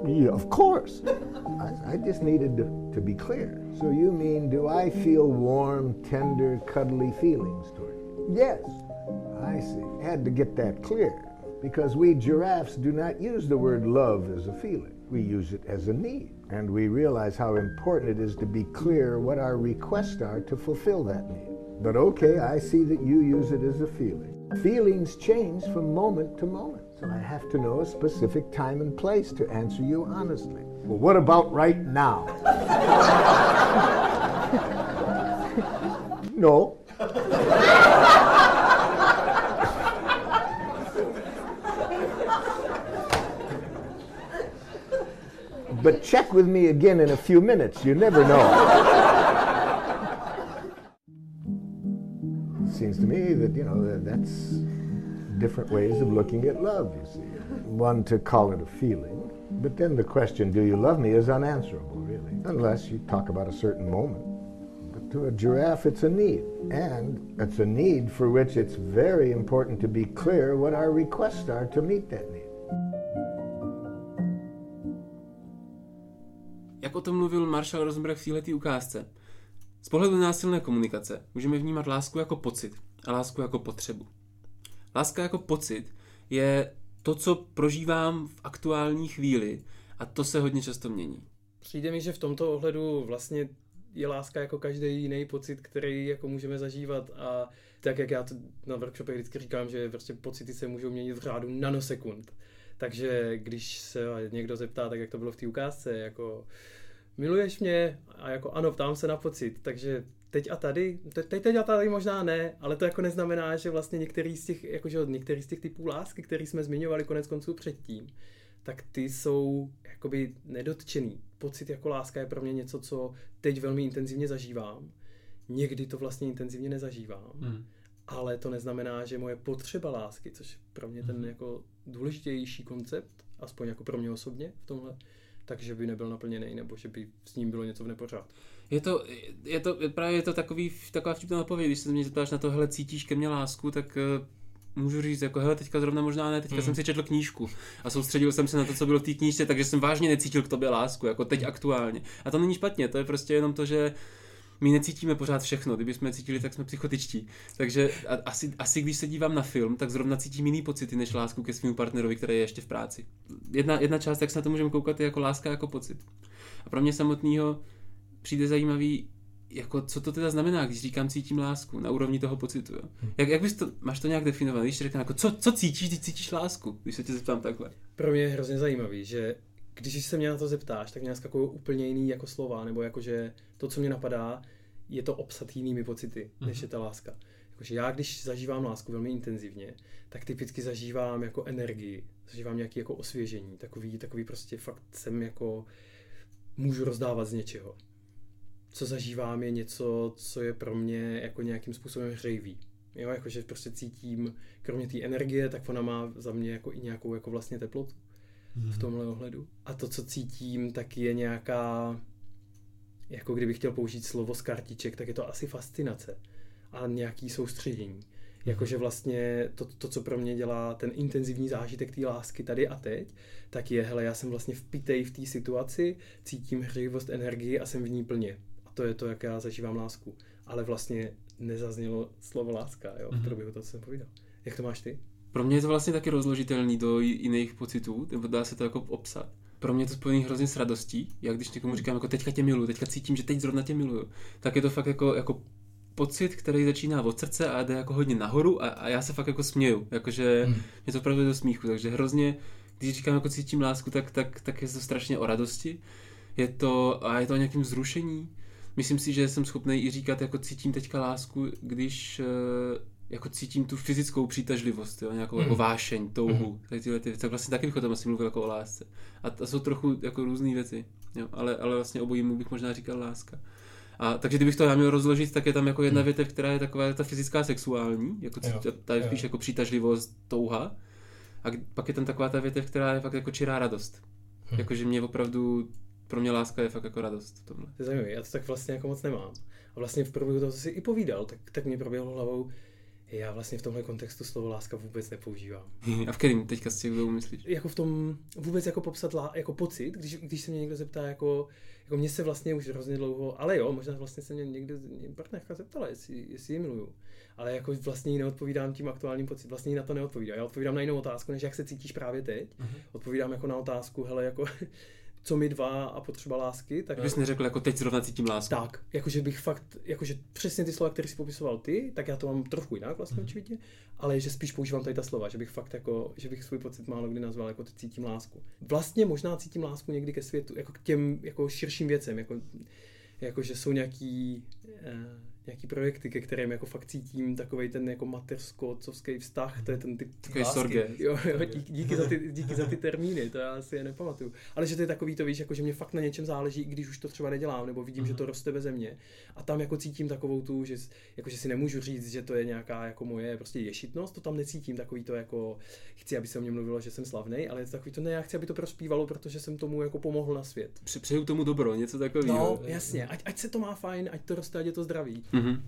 Yeah, of course. I, I just needed to, to be clear. So you mean, do I feel warm, tender, cuddly feelings toward you? Yes. I see. Had to get that clear. Because we giraffes do not use the word love as a feeling. We use it as a need. And we realize how important it is to be clear what our requests are to fulfill that need. But okay, I see that you use it as a feeling. Feelings change from moment to moment. So I have to know a specific time and place to answer you honestly. Well, what about right now? no. But check with me again in a few minutes. You never know. Seems to me that, you know, that's different ways of looking at love, you see. One to call it a feeling, but then the question, do you love me, is unanswerable, really, unless you talk about a certain moment. But to a giraffe, it's a need. And it's a need for which it's very important to be clear what our requests are to meet that Jak o tom mluvil Marshall Rosenberg v této ukázce? Z pohledu násilné komunikace můžeme vnímat lásku jako pocit a lásku jako potřebu. Láska jako pocit je to, co prožívám v aktuální chvíli a to se hodně často mění. Přijde mi, že v tomto ohledu vlastně je láska jako každý jiný pocit, který jako můžeme zažívat a tak, jak já to na workshopech vždycky říkám, že prostě pocity se můžou měnit v řádu nanosekund. Takže když se někdo zeptá, tak jak to bylo v té ukázce, jako miluješ mě a jako ano, ptám se na pocit, takže teď a tady, teď, teď a tady možná ne, ale to jako neznamená, že vlastně některý z těch, jakože některý z těch typů lásky, který jsme zmiňovali konec konců předtím, tak ty jsou jakoby nedotčený. Pocit jako láska je pro mě něco, co teď velmi intenzivně zažívám. Někdy to vlastně intenzivně nezažívám, hmm. Ale to neznamená, že moje potřeba lásky, což pro mě ten hmm. jako důležitější koncept, aspoň jako pro mě osobně v tomhle, takže by nebyl naplněný, nebo že by s ním bylo něco v nepořádku. Je to, je to, právě je to takový, taková vtipná odpověď, když se mě zeptáš na to, hele, cítíš ke mně lásku, tak uh, můžu říct, jako hele, teďka zrovna možná ne, teďka mm. jsem si četl knížku a soustředil jsem se na to, co bylo v té knížce, takže jsem vážně necítil k tobě lásku, jako teď mm. aktuálně. A to není špatně, to je prostě jenom to, že my necítíme pořád všechno, kdyby jsme cítili, tak jsme psychotičtí. Takže asi, asi když se dívám na film, tak zrovna cítím jiný pocity než lásku ke svému partnerovi, který je ještě v práci. Jedna, jedna část, jak se na to můžeme koukat, je jako láska jako pocit. A pro mě samotného přijde zajímavý, jako co to teda znamená, když říkám cítím lásku na úrovni toho pocitu. Jo? Hm. Jak, jak bys to, máš to nějak definovat, když řekneš, jako co, co cítíš, když cítíš lásku, když se tě zeptám takhle? Pro mě je hrozně zajímavý, že když se mě na to zeptáš, tak mě naskakují úplně jiný jako slova, nebo jako, že to, co mě napadá, je to obsat jinými pocity, mm-hmm. než je ta láska. Jakože já, když zažívám lásku velmi intenzivně, tak typicky zažívám jako energii, zažívám nějaké jako osvěžení, takový, takový prostě fakt jsem jako můžu rozdávat z něčeho co zažívám, je něco, co je pro mě jako nějakým způsobem hřejivý. Jo, jakože prostě cítím, kromě té energie, tak ona má za mě jako i nějakou jako vlastně teplotu mm. v tomhle ohledu. A to, co cítím, tak je nějaká, jako kdybych chtěl použít slovo z kartiček, tak je to asi fascinace a nějaký soustředění. Mhm. Jakože vlastně to, to, co pro mě dělá ten intenzivní zážitek té lásky tady a teď, tak je, hele, já jsem vlastně vpitej v té situaci, cítím hřejivost energii a jsem v ní plně to je to, jak já zažívám lásku. Ale vlastně nezaznělo slovo láska jo, v mhm. průběhu toho, co jsem povídal. Jak to máš ty? Pro mě je to vlastně taky rozložitelný do jiných pocitů, nebo dá se to jako obsat. Pro mě je to spojený hrozně s radostí. Já když někomu mhm. říkám, jako teďka tě miluju, teďka cítím, že teď zrovna tě miluju, tak je to fakt jako, jako pocit, který začíná od srdce a jde jako hodně nahoru a, a já se fakt jako směju, jakože hmm. mě to opravdu do smíchu, takže hrozně, když říkám jako cítím lásku, tak, tak, tak je to strašně o radosti. Je to, a je to o nějakém zrušení, myslím si, že jsem schopný i říkat, jako cítím teďka lásku, když eh, jako cítím tu fyzickou přitažlivost, jo, nějakou mm. jako vášeň, touhu, mm. tady tyhle ty věci. Tak vlastně taky bych o tom asi mluvil jako o lásce. A to jsou trochu jako různé věci, jo, ale, ale vlastně obojímu bych možná říkal láska. A, takže kdybych to já měl rozložit, tak je tam jako jedna mm. větev, která je taková ta fyzická sexuální, jako jo, ta je spíš jako přitažlivost, touha. A pak je tam taková ta větev, která je fakt jako čirá radost. Hm. Jakože mě opravdu, pro mě láska je fakt jako radost v tomhle. To je zajímavé, já to tak vlastně jako moc nemám. A vlastně v průběhu toho, co jsi i povídal, tak, tak mě proběhlo hlavou, já vlastně v tomhle kontextu slovo láska vůbec nepoužívám. A v kterým teďka těch dvou myslíš? Jako v tom vůbec jako popsat lá, jako pocit, když, když se mě někdo zeptá, jako, jako mě se vlastně už hrozně dlouho, ale jo, možná vlastně se mě někdo, partnerka zeptala, jestli, jestli ji miluju. Ale jako vlastně jí neodpovídám tím aktuálním pocit, vlastně jí na to neodpovídám. Já odpovídám na jinou otázku, než jak se cítíš právě teď. Uh-huh. Odpovídám jako na otázku, hele, jako co mi dva a potřeba lásky. Tak bys neřekl, jako teď zrovna cítím lásku. Tak, jakože bych fakt, jakože přesně ty slova, které si popisoval ty, tak já to mám trochu jinak vlastně mm. očividně, ale že spíš používám tady ta slova, že bych fakt jako, že bych svůj pocit málo kdy nazval jako cítím lásku. Vlastně možná cítím lásku někdy ke světu, jako k těm jako širším věcem, jako, jako že jsou nějaký, eh, nějaký projekty, ke kterým jako fakt cítím takový ten jako mateřsko-otcovský vztah, to je ten typ Takový sorge. Jo, jo, díky, díky, za ty, díky za ty termíny, to já si je nepamatuju. Ale že to je takový to, víš, jako že mě fakt na něčem záleží, i když už to třeba nedělám, nebo vidím, uh-huh. že to roste ve země. A tam jako cítím takovou tu, že, jako, že si nemůžu říct, že to je nějaká jako moje prostě ješitnost, to tam necítím, takový to jako, chci, aby se o mě mluvilo, že jsem slavný, ale je to takový to ne, já chci, aby to prospívalo, protože jsem tomu jako pomohl na svět. Přeju tomu dobro, něco takového. No, jasně, ať, ať se to má fajn, ať to roste, ať je to zdravý. Mm-hmm.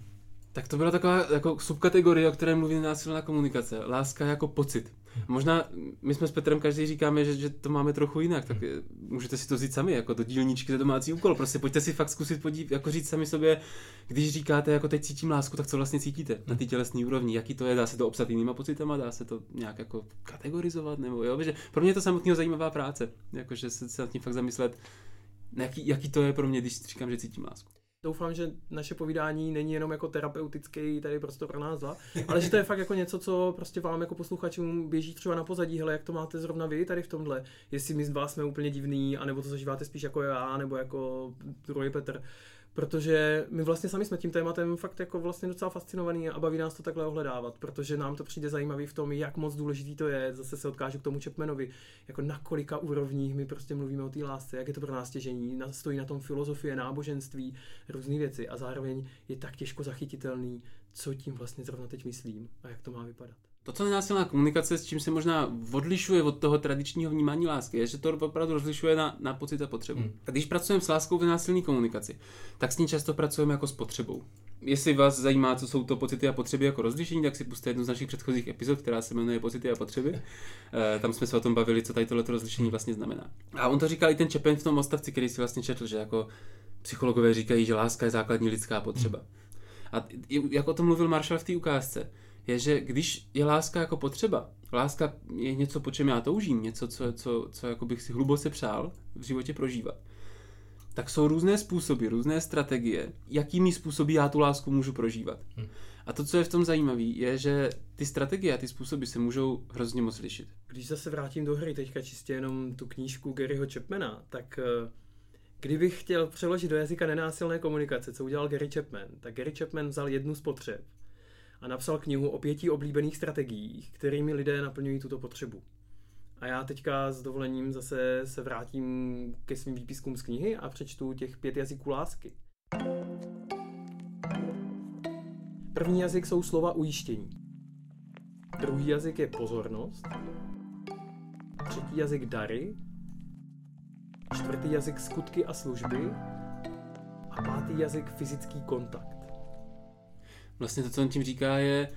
Tak to byla taková jako subkategorie, o které mluví násilná komunikace. Láska jako pocit. Možná my jsme s Petrem každý říkáme, že, že to máme trochu jinak, tak můžete si to říct sami, jako do dílničky za domácí úkol. Prostě pojďte si fakt zkusit podívat, jako říct sami sobě, když říkáte, jako teď cítím lásku, tak co vlastně cítíte na té tělesné úrovni, jaký to je, dá se to obsat jinýma pocitama, dá se to nějak jako kategorizovat, nebo jo, že pro mě je to samotného zajímavá práce, jakože se, se nad tím fakt zamyslet, jaký, jaký to je pro mě, když říkám, že cítím lásku. Doufám, že naše povídání není jenom jako terapeutický tady prostor pro nás dva, ale že to je fakt jako něco, co prostě vám jako posluchačům běží třeba na pozadí, hele, jak to máte zrovna vy tady v tomhle, jestli my z vás jsme úplně divný, anebo to zažíváte spíš jako já, nebo jako druhý Petr protože my vlastně sami jsme tím tématem fakt jako vlastně docela fascinovaný a baví nás to takhle ohledávat, protože nám to přijde zajímavý v tom, jak moc důležitý to je, zase se odkážu k tomu Chapmanovi, jako na kolika úrovních my prostě mluvíme o té lásce, jak je to pro nás těžení, stojí na tom filozofie, náboženství, různé věci. A zároveň je tak těžko zachytitelný, co tím vlastně zrovna teď myslím a jak to má vypadat. To, co nenásilná komunikace, s čím se možná odlišuje od toho tradičního vnímání lásky, je, že to opravdu rozlišuje na, na pocit a potřebu. Hmm. A když pracujeme s láskou v nenásilné komunikaci, tak s ní často pracujeme jako s potřebou. Jestli vás zajímá, co jsou to pocity a potřeby jako rozlišení, tak si puste jednu z našich předchozích epizod, která se jmenuje Pocity a potřeby. E, tam jsme se o tom bavili, co tady tohleto rozlišení vlastně znamená. A on to říkal i ten Čepen v tom odstavci, který si vlastně četl, že jako psychologové říkají, že láska je základní lidská potřeba. Hmm. A jak o tom mluvil Marshall v té ukázce, je, že když je láska jako potřeba, láska je něco, po čem já toužím, něco, co, co, co jako bych si hluboce přál v životě prožívat, tak jsou různé způsoby, různé strategie, jakými způsoby já tu lásku můžu prožívat. Hmm. A to, co je v tom zajímavé, je, že ty strategie a ty způsoby se můžou hrozně moc lišit. Když zase vrátím do hry teďka čistě jenom tu knížku Garyho Chapmana, tak eh, kdybych chtěl přeložit do jazyka nenásilné komunikace, co udělal Gary Chapman, tak Gary Chapman vzal jednu z potřeb a napsal knihu o pěti oblíbených strategiích, kterými lidé naplňují tuto potřebu. A já teďka s dovolením zase se vrátím ke svým výpiskům z knihy a přečtu těch pět jazyků lásky. První jazyk jsou slova ujištění. Druhý jazyk je pozornost. Třetí jazyk dary. Čtvrtý jazyk skutky a služby. A pátý jazyk fyzický kontakt vlastně to, co on tím říká, je,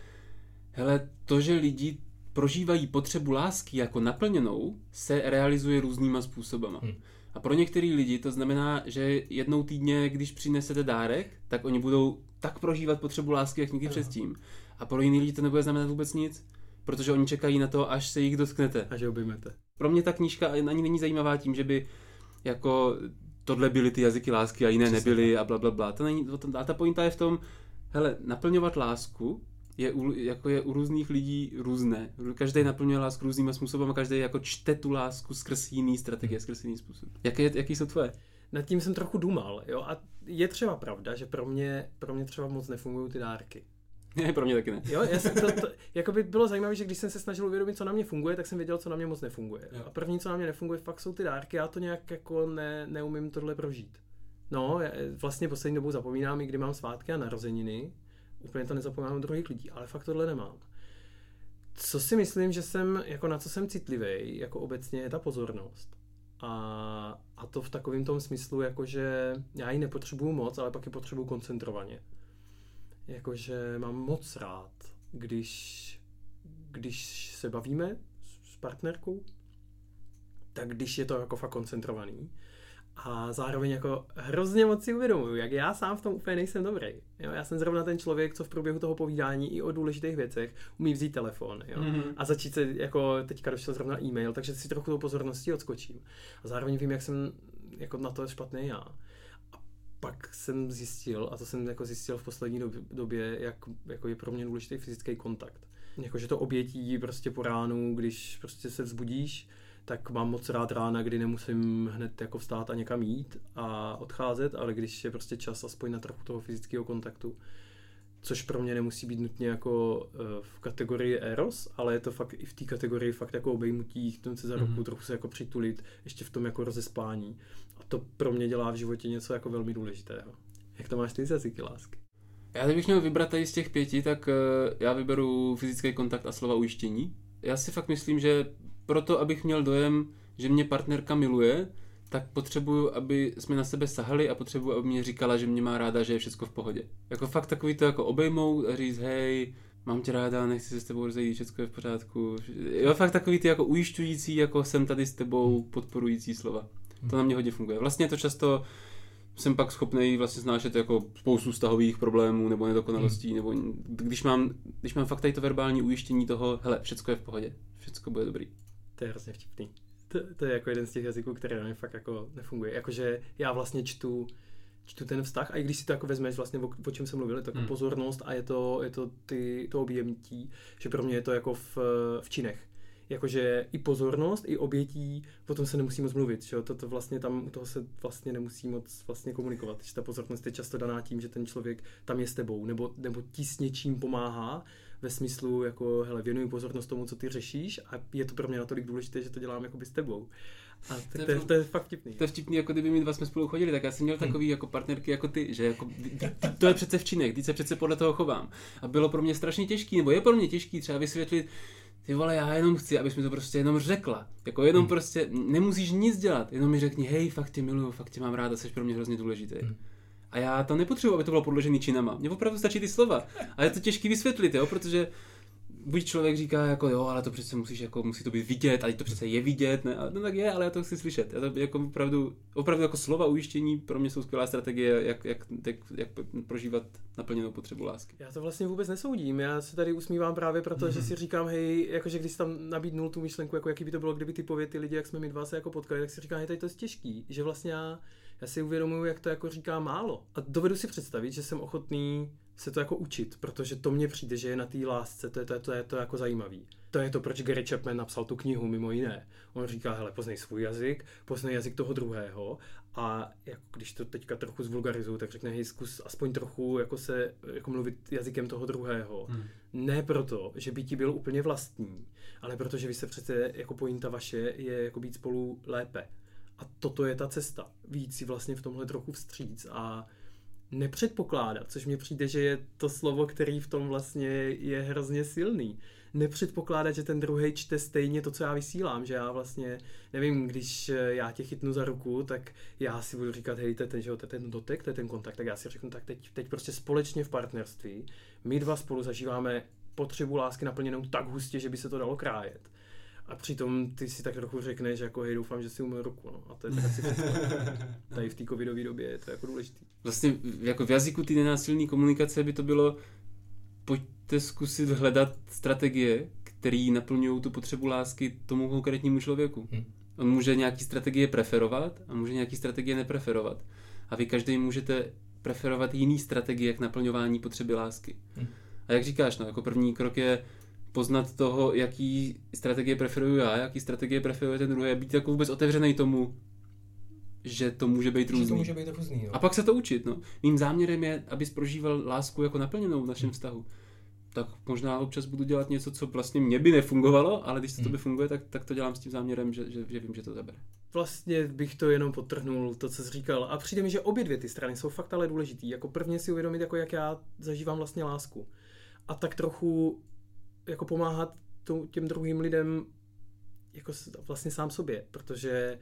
hele, to, že lidi prožívají potřebu lásky jako naplněnou, se realizuje různýma způsobama. Hmm. A pro některé lidi to znamená, že jednou týdně, když přinesete dárek, tak oni budou tak prožívat potřebu lásky, jak nikdy no. předtím. A pro jiný lidi to nebude znamenat vůbec nic, protože oni čekají na to, až se jich dotknete. A že objmete. Pro mě ta knížka ani není zajímavá tím, že by jako tohle byly ty jazyky lásky a jiné Přesně. nebyly a bla, bla, bla. To není, a ta pointa je v tom, hele, naplňovat lásku je u, jako je u různých lidí různé. Každý naplňuje lásku různýma způsoby a každý jako čte tu lásku skrz jiný strategie, skrz jiný způsob. Jaké, jaký jsou tvoje? Nad tím jsem trochu dumal, jo, a je třeba pravda, že pro mě, pro mě třeba moc nefungují ty dárky. Ne, pro mě taky ne. Jo, já jsem to, to, jako by bylo zajímavé, že když jsem se snažil uvědomit, co na mě funguje, tak jsem věděl, co na mě moc nefunguje. Jo. A první, co na mě nefunguje, fakt jsou ty dárky. Já to nějak jako ne, neumím tohle prožít. No, vlastně poslední dobou zapomínám, i kdy mám svátky a narozeniny. Úplně to nezapomínám od druhých lidí, ale fakt tohle nemám. Co si myslím, že jsem, jako na co jsem citlivý, jako obecně, je ta pozornost. A, a to v takovém tom smyslu, jakože já ji nepotřebuju moc, ale pak ji potřebuju koncentrovaně. Jakože mám moc rád, když, když se bavíme s partnerkou, tak když je to jako fakt koncentrovaný, a zároveň jako hrozně moc si uvědomuju, jak já sám v tom úplně nejsem dobrý. Jo, já jsem zrovna ten člověk, co v průběhu toho povídání i o důležitých věcech umí vzít telefon jo, mm-hmm. a začít se, jako teďka došel zrovna e-mail, takže si trochu tou pozorností odskočím. A zároveň vím, jak jsem jako na to špatný já. A pak jsem zjistil, a to jsem jako zjistil v poslední době, jak jako je pro mě důležitý fyzický kontakt. Jakože to obětí prostě po ránu, když prostě se vzbudíš, tak mám moc rád rána, kdy nemusím hned jako vstát a někam jít a odcházet, ale když je prostě čas aspoň na trochu toho fyzického kontaktu, což pro mě nemusí být nutně jako eh, v kategorii eros, ale je to fakt i v té kategorii fakt jako obejmutí, chtít se za ruku, mm-hmm. trochu se jako přitulit, ještě v tom jako rozespání. A to pro mě dělá v životě něco jako velmi důležitého. Jak to máš ty z jazyky lásky? Já kdybych měl vybrat tady z těch pěti, tak uh, já vyberu fyzický kontakt a slova ujištění. Já si fakt myslím, že proto, abych měl dojem, že mě partnerka miluje, tak potřebuju, aby jsme na sebe sahali a potřebuju, aby mě říkala, že mě má ráda, že je všechno v pohodě. Jako fakt takový to jako obejmout a říct, hej, mám tě ráda, nechci se s tebou rozejít, všechno je v pořádku. Jo, fakt takový ty jako ujišťující, jako jsem tady s tebou, podporující slova. To na mě hodně funguje. Vlastně to často jsem pak schopný vlastně znášet jako spoustu vztahových problémů nebo nedokonalostí, hmm. nebo když mám, když mám fakt tady to verbální ujištění toho, hele, všechno je v pohodě, všechno bude dobrý. To je hrozně vtipný. To, to je jako jeden z těch jazyků, který na mě fakt jako nefunguje. Jakože já vlastně čtu, čtu ten vztah a i když si to jako vezmeš vlastně, o, o čem jsem mluvil, je to jako hmm. pozornost a je to, je to ty, to objemtí, že pro mě je to jako v, v činech. Jakože i pozornost, i obětí, potom se nemusí moc mluvit, že jo? To, to vlastně tam, u toho se vlastně nemusí moc vlastně komunikovat, že ta pozornost je často daná tím, že ten člověk tam je s tebou, nebo, nebo ti s něčím pomáhá ve smyslu, jako, hele, věnuju pozornost tomu, co ty řešíš a je to pro mě natolik důležité, že to dělám jako by s tebou. A to, to, je, to, je fakt vtipný. To je vtipný, jako kdyby my dva jsme spolu chodili, tak já jsem měl hmm. takový jako partnerky jako ty, že jako, to je přece včinek, teď se přece podle toho chovám. A bylo pro mě strašně těžký, nebo je pro mě těžký třeba vysvětlit, ty vole, já jenom chci, abys mi to prostě jenom řekla. Jako jenom hmm. prostě, nemusíš nic dělat, jenom mi řekni, hej, fakt tě miluju, fakt tě mám ráda, jsi pro mě hrozně důležitý. Hmm. A já to nepotřebuji, aby to bylo podložený činama. Mně opravdu stačí ty slova. A je to těžké vysvětlit, jo, protože buď člověk říká jako jo, ale to přece musíš jako, musí to být vidět, a to přece je vidět, ne? No tak je, ale já to chci slyšet. Já to jako opravdu, opravdu jako slova ujištění pro mě jsou skvělá strategie, jak, jak, jak, jak prožívat naplněnou potřebu lásky. Já to vlastně vůbec nesoudím, já se tady usmívám právě proto, mm-hmm. že si říkám, hej, jakože když tam nabídnul tu myšlenku, jako jaký by to bylo, kdyby ty ty lidi, jak jsme my dva se jako potkali, tak si říkám, hej, tady to je těžký, že vlastně já já si uvědomuju, jak to jako říká málo. A dovedu si představit, že jsem ochotný se to jako učit, protože to mně přijde, že je na té lásce, to je to, je to, je to jako zajímavý. To je to, proč Gary Chapman napsal tu knihu, mimo jiné. On říká, hele, poznej svůj jazyk, poznej jazyk toho druhého a jako když to teďka trochu zvulgarizuju, tak řekne, hej, zkus aspoň trochu jako se, jako mluvit jazykem toho druhého. Hmm. Ne proto, že by ti byl úplně vlastní, ale protože vy se přece, jako pointa vaše je jako být spolu lépe. A toto je ta cesta. Víc si vlastně v tomhle trochu vstříc a nepředpokládat, což mi přijde, že je to slovo, který v tom vlastně je hrozně silný. Nepředpokládat, že ten druhý čte stejně to, co já vysílám, že já vlastně, nevím, když já tě chytnu za ruku, tak já si budu říkat, hej, to je ten, že, to je ten dotek, to je ten kontakt, tak já si řeknu, tak teď, teď prostě společně v partnerství, my dva spolu zažíváme potřebu lásky naplněnou tak hustě, že by se to dalo krájet. A přitom ty si tak trochu řekneš, jako hej, doufám, že si umyl ruku. No. A to je tak asi Tady v té covidové době je to jako důležité. Vlastně jako v jazyku té nenásilné komunikace by to bylo, pojďte zkusit hledat strategie, které naplňují tu potřebu lásky tomu konkrétnímu člověku. Hmm. On může nějaký strategie preferovat a může nějaký strategie nepreferovat. A vy každý můžete preferovat jiný strategie k naplňování potřeby lásky. Hmm. A jak říkáš, no, jako první krok je poznat toho, jaký strategie preferuju já, jaký strategie preferuje ten druhý, a být jako vůbec otevřený tomu, že to může být různý. Že to může být různý, jo. A pak se to učit, no. Mým záměrem je, abys prožíval lásku jako naplněnou v našem hmm. vztahu. Tak možná občas budu dělat něco, co vlastně mě by nefungovalo, ale když to hmm. by funguje, tak, tak to dělám s tím záměrem, že, že, že vím, že to zabere. Vlastně bych to jenom potrhnul, to, co jsi říkal. A přijde mi, že obě dvě ty strany jsou fakt ale důležitý. Jako prvně si uvědomit, jako jak já zažívám vlastně lásku. A tak trochu jako pomáhat těm druhým lidem jako vlastně sám sobě, protože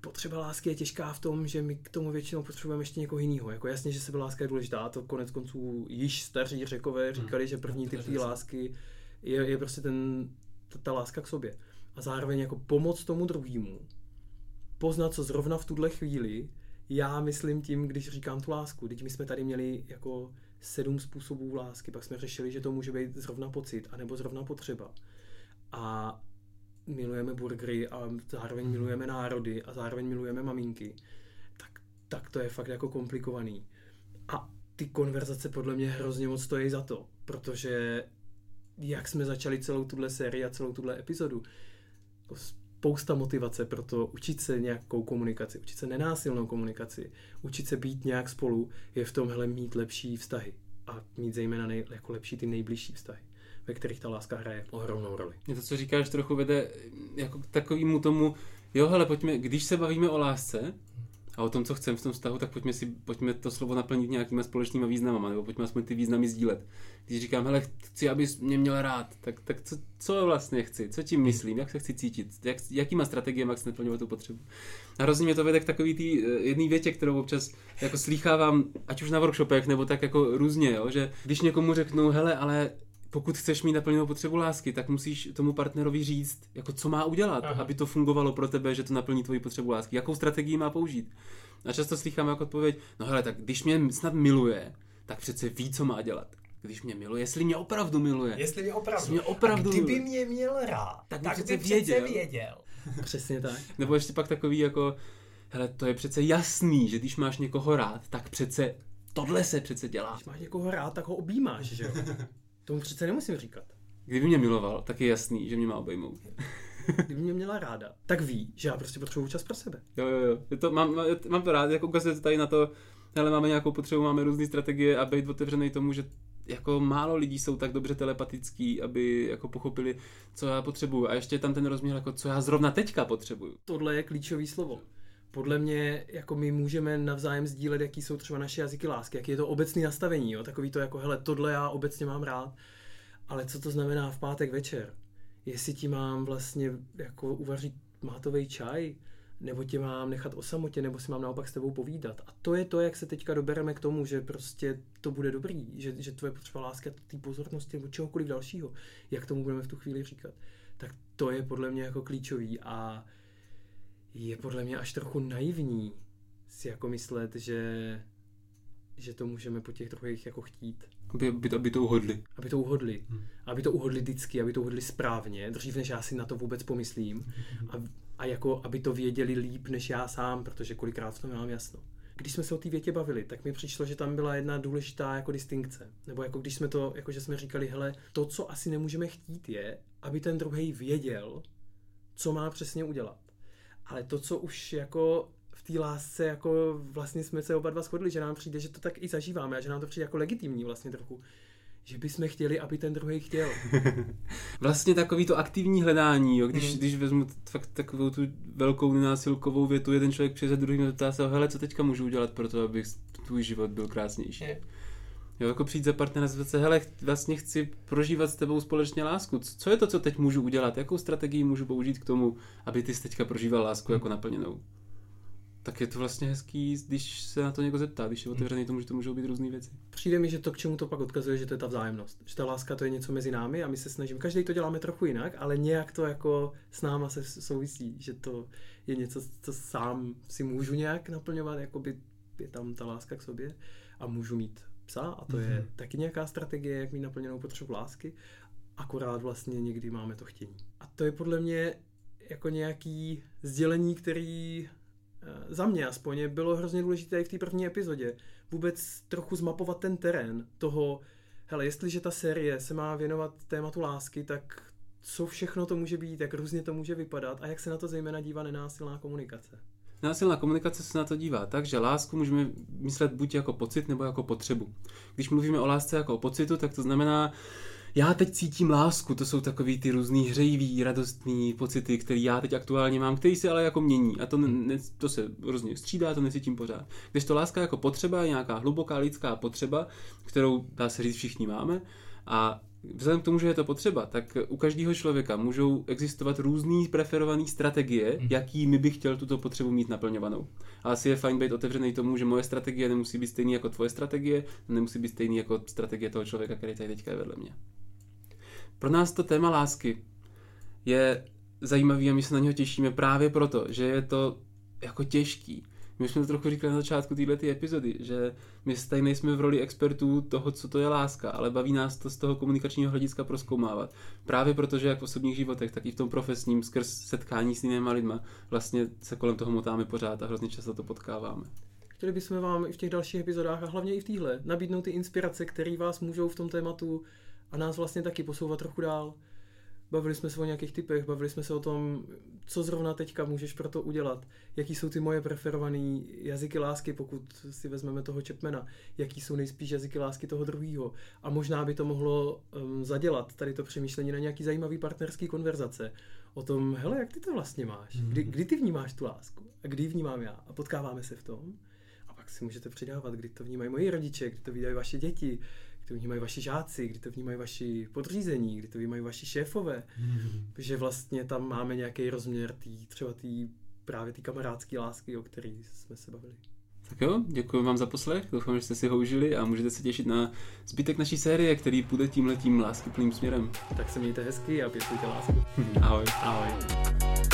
potřeba lásky je těžká v tom, že my k tomu většinou potřebujeme ještě někoho jiného. Jako jasně, že láska je důležitá, to konec konců již staří řekové Hmm. říkali, že první typ té lásky je, je prostě ten, ta, ta láska k sobě. A zároveň jako pomoc tomu druhému, poznat, co zrovna v tuhle chvíli já myslím tím, když říkám tu lásku. Teď my jsme tady měli jako sedm způsobů lásky, pak jsme řešili, že to může být zrovna pocit, anebo zrovna potřeba. A milujeme burgery a zároveň milujeme národy a zároveň milujeme maminky, tak, tak to je fakt jako komplikovaný. A ty konverzace podle mě hrozně moc stojí za to, protože jak jsme začali celou tuhle sérii a celou tuhle epizodu, jako spousta motivace pro to učit se nějakou komunikaci, učit se nenásilnou komunikaci, učit se být nějak spolu, je v tomhle mít lepší vztahy a mít zejména nej, jako lepší ty nejbližší vztahy, ve kterých ta láska hraje ohromnou roli. Mě to, co říkáš, trochu vede jako k takovému tomu, jo, hele, pojďme, když se bavíme o lásce a o tom, co chceme v tom vztahu, tak pojďme, si, pojďme to slovo naplnit nějakýma společnýma významama, nebo pojďme aspoň ty významy sdílet. Když říkám, hele, chci, abys mě měl rád, tak, tak co, co vlastně chci, co tím myslím, jak se chci cítit, jak, jakýma strategiemi chci naplňovat tu potřebu. A hrozně mě to vede k takový té jedné větě, kterou občas jako slýchávám, ať už na workshopech, nebo tak jako různě, jo, že když někomu řeknu, hele, ale pokud chceš mít naplněnou potřebu lásky, tak musíš tomu partnerovi říct, jako co má udělat, Aha. aby to fungovalo pro tebe, že to naplní tvoji potřebu lásky. Jakou strategii má použít. A často slychám jako odpověď, no hele, tak když mě snad miluje, tak přece ví, co má dělat. Když mě miluje, jestli mě opravdu miluje. Jestli mě opravdu. Jestli mě opravdu a kdyby miluje. mě měl rád, Tak tak, přece by přece věděl. věděl. Přesně tak. Nebo ještě pak takový jako, hele, to je přece jasný, že když máš někoho rád, tak přece tohle se přece dělá. Když máš někoho rád, tak ho objímáš, že jo? Tomu přece nemusím říkat. Kdyby mě miloval, tak je jasný, že mě má obejmout. Kdyby mě měla ráda, tak ví, že já prostě potřebuju čas pro sebe. Jo, jo, jo. Je to, mám, mám to rád, jako ukazuje to tady na to, hele, máme nějakou potřebu, máme různé strategie a být otevřený tomu, že jako málo lidí jsou tak dobře telepatický, aby jako pochopili, co já potřebuju. A ještě je tam ten rozměr, jako co já zrovna teďka potřebuju. Tohle je klíčový slovo. Podle mě, jako my můžeme navzájem sdílet, jaký jsou třeba naše jazyky lásky, jaký je to obecný nastavení, jo? takový to jako, hele, tohle já obecně mám rád, ale co to znamená v pátek večer? Jestli ti mám vlastně jako uvařit mátový čaj, nebo tě mám nechat o samotě, nebo si mám naopak s tebou povídat. A to je to, jak se teďka dobereme k tomu, že prostě to bude dobrý, že, že tvoje potřeba láska, té pozornosti nebo čehokoliv dalšího, jak tomu budeme v tu chvíli říkat. Tak to je podle mě jako klíčový a je podle mě až trochu naivní si jako myslet, že, že to můžeme po těch druhých jako chtít. Aby, aby, to, aby to uhodli. Aby to uhodli. Aby to uhodli vždycky, aby to uhodli správně, dřív než já si na to vůbec pomyslím. A, a jako, aby to věděli líp než já sám, protože kolikrát v tom mám jasno. Když jsme se o té větě bavili, tak mi přišlo, že tam byla jedna důležitá jako distinkce. Nebo jako když jsme to, jako že jsme říkali, hele, to, co asi nemůžeme chtít, je, aby ten druhý věděl, co má přesně udělat. Ale to, co už jako v té lásce, jako vlastně jsme se oba dva shodli, že nám přijde, že to tak i zažíváme a že nám to přijde jako legitimní vlastně trochu. Že bychom chtěli, aby ten druhý chtěl. Vlastně takový to aktivní hledání, jo, když, Mhm. když vezmu fakt takovou tu velkou nenásilkovou větu, jeden člověk přijde za druhým a zeptá se, hele, co teďka můžu udělat pro to, aby tvůj život byl krásnější. Je. Jo, jako přijít za partnera a se, hele, vlastně chci prožívat s tebou společně lásku. Co je to, co teď můžu udělat? Jakou strategii můžu použít k tomu, aby ty jsi teďka prožíval lásku jako naplněnou? Tak je to vlastně hezký, když se na to někdo zeptá, když je otevřený tomu, že to můžou být různé věci. Přijde mi, že to, k čemu to pak odkazuje, že to je ta vzájemnost. Že ta láska to je něco mezi námi a my se snažíme, každý to děláme trochu jinak, ale nějak to jako s náma se souvisí, že to je něco, co sám si můžu nějak naplňovat, jako by je tam ta láska k sobě a můžu mít psa a to je taky nějaká strategie, jak mít naplněnou potřebu lásky, akorát vlastně někdy máme to chtění. A to je podle mě jako nějaký sdělení, který eh, za mě aspoň bylo hrozně důležité i v té první epizodě. Vůbec trochu zmapovat ten terén toho, hele, jestliže ta série se má věnovat tématu lásky, tak co všechno to může být, jak různě to může vypadat a jak se na to zejména dívá nenásilná komunikace. Násilná komunikace se na to dívá tak, že lásku můžeme myslet buď jako pocit nebo jako potřebu. Když mluvíme o lásce jako o pocitu, tak to znamená, já teď cítím lásku, to jsou takový ty různý hřejivý, radostný pocity, které já teď aktuálně mám, který se ale jako mění a to, ne, to se různě střídá, to necítím pořád. Když to láska jako potřeba je nějaká hluboká lidská potřeba, kterou dá se říct všichni máme a vzhledem k tomu, že je to potřeba, tak u každého člověka můžou existovat různý preferované strategie, Mhm. jakými bych chtěl tuto potřebu mít naplňovanou. A asi je fajn být otevřený tomu, že moje strategie nemusí být stejný jako tvoje strategie, nemusí být stejný jako strategie toho člověka, který tady teďka je vedle mě. Pro nás to téma lásky je zajímavý a my se na něho těšíme právě proto, že je to jako těžký. My jsme to trochu říkali na začátku této epizody, že my tady nejsme v roli expertů toho, co to je láska, ale baví nás to z toho komunikačního hlediska proskoumávat. Právě protože jak v osobních životech, tak i v tom profesním, skrz setkání s jinými lidma, vlastně se kolem toho motáme pořád a hrozně často to potkáváme. Chtěli bychom vám i v těch dalších epizodách a hlavně i v téhle nabídnout ty inspirace, které vás můžou v tom tématu a nás vlastně taky posouvat trochu dál. Bavili jsme se o nějakých typech, bavili jsme se o tom, co zrovna teďka můžeš pro to udělat, jaký jsou ty moje preferované jazyky lásky, pokud si vezmeme toho Chapmana, jaký jsou nejspíš jazyky lásky toho druhého. A možná by to mohlo um, zadělat tady to přemýšlení na nějaký zajímavý partnerský konverzace o tom, hele, jak ty to vlastně máš, kdy, kdy ty vnímáš tu lásku? A kdy ji vnímám já? A potkáváme se v tom. A pak si můžete přidávat, kdy to vnímají moji rodiče, kdy to vnímají vaše děti, kdy to vnímají vaši žáci, kdy to vnímají vaši podřízení, kdy to vnímají vaši šéfové. Že vlastně tam máme nějaký rozměr tý, třeba tý, právě té kamarádské lásky, o které jsme se bavili. Tak jo, děkuji vám za poslech, doufám, že jste si ho užili a můžete se těšit na zbytek naší série, který půjde tímhletím láskyplným směrem. Tak se mějte hezky a pěstujte lásku. Ahoj. Ahoj.